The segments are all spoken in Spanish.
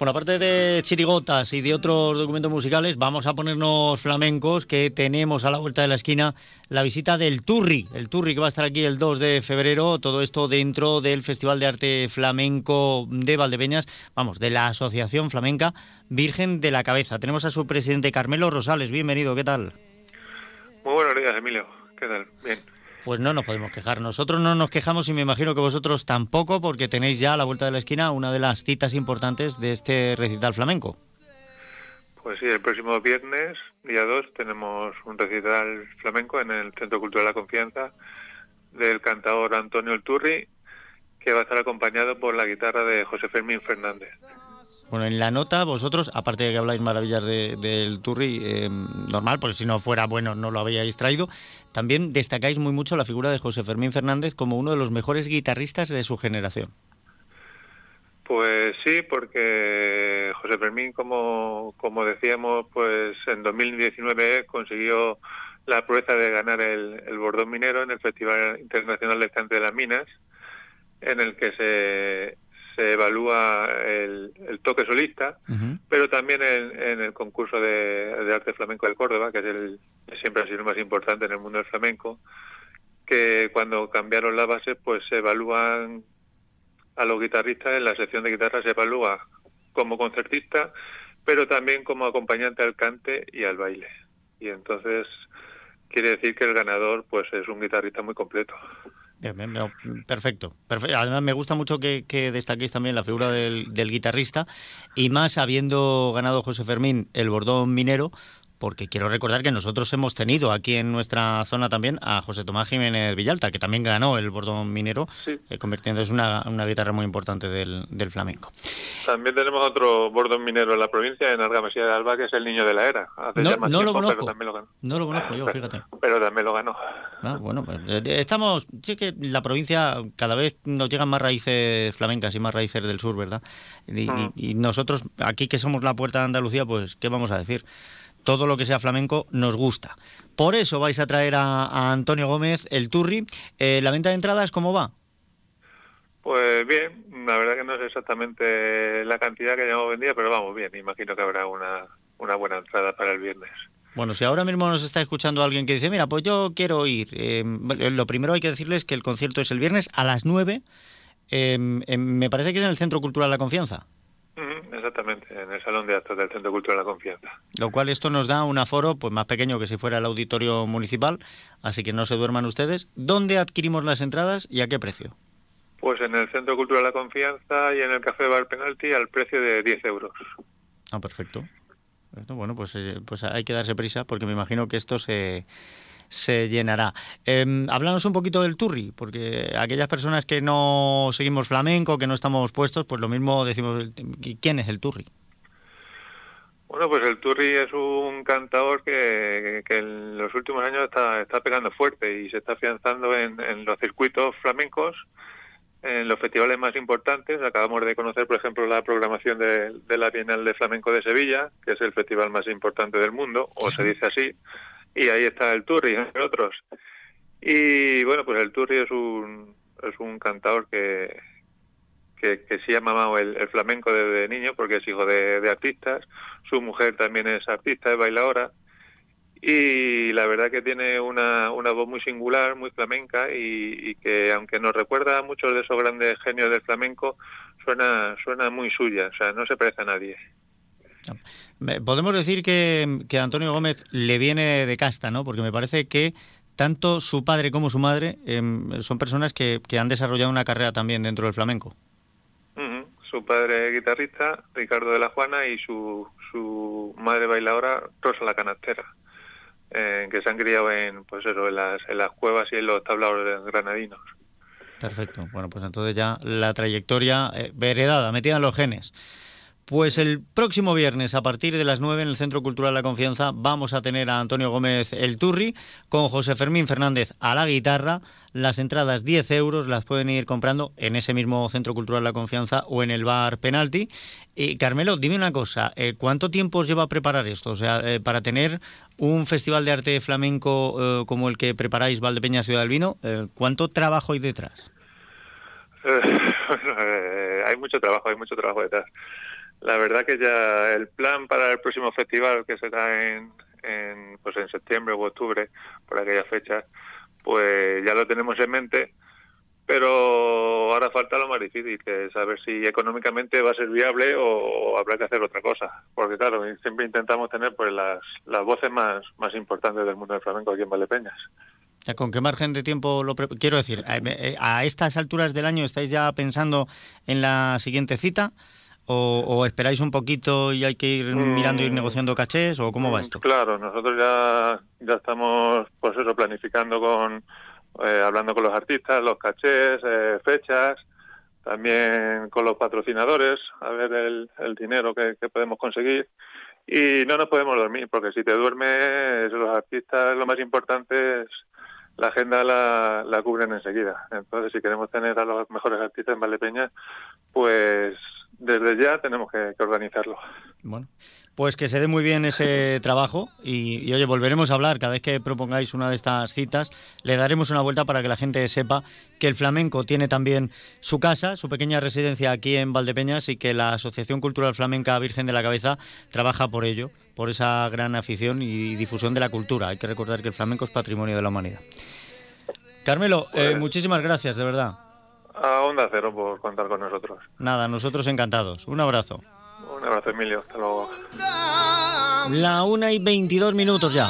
Bueno, aparte de chirigotas y de otros documentos musicales, vamos a ponernos flamencos, que tenemos a la vuelta de la esquina la visita del Turri, el Turri que va a estar aquí el 2 de febrero, todo esto dentro del Festival de Arte Flamenco de Valdepeñas, vamos, de la Asociación Flamenca Virgen de la Cabeza. Tenemos a su presidente Carmelo Rosales, bienvenido, ¿qué tal? Muy buenos días, Emilio, ¿qué tal? Bien. Pues no nos podemos quejar. Nosotros no nos quejamos y me imagino que vosotros tampoco, porque tenéis ya a la vuelta de la esquina una de las citas importantes de este recital flamenco. Pues sí, el próximo viernes, día 2, tenemos un recital flamenco en el Centro Cultural la Confianza del cantador Antonio Turri, que va a estar acompañado por la guitarra de José Fermín Fernández. Bueno, en la nota vosotros, aparte de que habláis maravillas del Turri, eh, normal, porque si no fuera bueno no lo habíais traído, también destacáis muy mucho la figura de José Fermín Fernández como uno de los mejores guitarristas de su generación. Pues sí, porque José Fermín, como, como decíamos, pues en 2019 consiguió la proeza de ganar el, el Bordón Minero en el Festival Internacional de Cante de las Minas, en el que se se evalúa el, toque solista, pero también en, el concurso de, arte flamenco de Córdoba, que es el siempre ha sido el más importante en el mundo del flamenco, que cuando cambiaron la base, pues se evalúan a los guitarristas, en la sección de guitarra se evalúa como concertista, pero también como acompañante al cante y al baile. Y entonces quiere decir que el ganador pues es un guitarrista muy completo. Perfecto, perfecto. Además me gusta mucho que, destaquéis también la figura del, del, guitarrista y más habiendo ganado José Fermín el bordón minero, porque quiero recordar que nosotros hemos tenido aquí en nuestra zona también a José Tomás Jiménez Villalta, que también ganó el bordón minero, eh, convirtiéndose en una, guitarra muy importante del, flamenco. También tenemos otro bordón minero en la provincia, en Argamasía de Alba, que es el Niño de la Era. no, lo conozco. No lo conozco yo, fíjate. Pero también lo ganó. Ah, bueno, pues, eh, estamos, sí que la provincia cada vez nos llegan más raíces flamencas y más raíces del sur, ¿verdad? y mm. nosotros, aquí que somos la puerta de Andalucía, pues, ¿qué vamos a decir? Todo lo que sea flamenco nos gusta. Por eso vais a traer a, Antonio Gómez el Turri. Eh, ¿La venta de entradas cómo va? Pues bien, la verdad que no es exactamente la cantidad que llevamos vendido, pero vamos bien. Imagino que habrá una, una buena entrada para el viernes. Bueno, si ahora mismo nos está escuchando alguien que dice, mira, pues yo quiero ir, eh, lo primero hay que decirles que el concierto es el viernes a las 9, eh, me parece que es en el Centro Cultural La Confianza exactamente, en el Salón de Actos del Centro Cultural de la Confianza. Lo cual esto nos da un aforo pues más pequeño que si fuera el auditorio municipal, así que no se duerman ustedes. ¿Dónde adquirimos las entradas y a qué precio? Pues en el Centro Cultural de la Confianza y en el Café Bar Penalti al precio de 10 euros. Ah, perfecto. Bueno, pues, eh, pues hay que darse prisa porque me imagino que esto se se llenará. Eh, háblanos un poquito del Turri, porque aquellas personas que no seguimos flamenco, que no estamos puestos, pues lo mismo decimos, ¿quién es el Turri? Bueno, pues el Turri es un cantador que, en los últimos años está, está pegando fuerte y se está afianzando en, los circuitos flamencos, en los festivales más importantes. Acabamos de conocer, por ejemplo, la programación de, de la Bienal de Flamenco de Sevilla, que es el festival más importante del mundo, o se dice así y ahí está el Turri, entre otros. Y bueno, pues el Turri es un, es un cantador que, que, que sí ha mamado el, flamenco desde niño porque es hijo de, artistas. Su mujer también es artista, es bailadora. Y la verdad que tiene una, una voz muy singular, muy flamenca y, que aunque nos recuerda a muchos de esos grandes genios del flamenco, suena, suena muy suya, o sea, no se parece a nadie. Podemos decir que, que Antonio Gómez le viene de casta, ¿no? Porque me parece que tanto su padre como su madre em, son personas que, han desarrollado una carrera también dentro del flamenco. Su padre es guitarrista, Ricardo de la Juana, y su, su madre bailadora, Rosa la Canastera, eh, que se han criado en, pues eso, en, las, en las cuevas y en los tablados granadinos. Perfecto. Bueno, pues entonces ya la trayectoria eh, heredada, metida en los genes. Pues el próximo viernes, a partir de las 9 en el Centro Cultural La Confianza, vamos a tener a Antonio Gómez el Turri con José Fermín Fernández a la guitarra. Las entradas 10 euros las pueden ir comprando en ese mismo Centro Cultural La Confianza o en el bar Penalti. Y Carmelo, dime una cosa, eh, ¿cuánto tiempo os lleva a preparar esto? O sea, eh, para tener un festival de arte flamenco eh, como el que preparáis Valdepeña Ciudad del Vino, ¿cuánto trabajo hay detrás? hay mucho trabajo, hay mucho trabajo detrás. La verdad que ya el plan para el próximo festival, que será en, pues en septiembre o octubre, por aquella fecha, pues ya lo tenemos en mente, pero ahora falta lo más difícil, que saber si económicamente va a ser viable o habrá que hacer otra cosa, porque claro, siempre intentamos tener pues las, las voces más, más importantes del mundo del flamenco aquí en Valdepeñas. ¿Con qué margen de tiempo lo quiero decir? Eh, ¿A estas alturas del año estáis ya pensando en la siguiente cita? O, esperáis un poquito y hay que ir mm. mirando, ir negociando cachés? ¿O cómo va mm, esto? Claro, nosotros ya, ya estamos, pues eso, planificando con, eh, hablando con los artistas, los cachés, eh, fechas, también con los patrocinadores, a ver el, dinero que, podemos conseguir. Y no nos podemos dormir, porque si te duermes, los artistas lo más importante es la agenda la, la cubren enseguida. Entonces, si queremos tener a los mejores artistas en Valdepeña, pues desde ya tenemos que, organizarlo. Bueno, pues que se dé muy bien ese trabajo y, oye, volveremos a hablar cada vez que propongáis una de estas citas. Le daremos una vuelta para que la gente sepa que el flamenco tiene también su casa, su pequeña residencia aquí en Valdepeñas y que la Asociación Cultural Flamenca Virgen de la Cabeza trabaja por ello, por esa gran afición y difusión de la cultura. Hay que recordar que el flamenco es patrimonio de la humanidad. Carmelo, eh, pues muchísimas gracias, de verdad. A Onda Cero por contar con nosotros. Nada, nosotros encantados. Un abrazo. Un abrazo, Emilio. Hasta luego. La una y 22 minutos ya.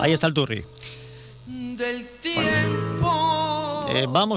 Ahí está el turri. Eh, vamos.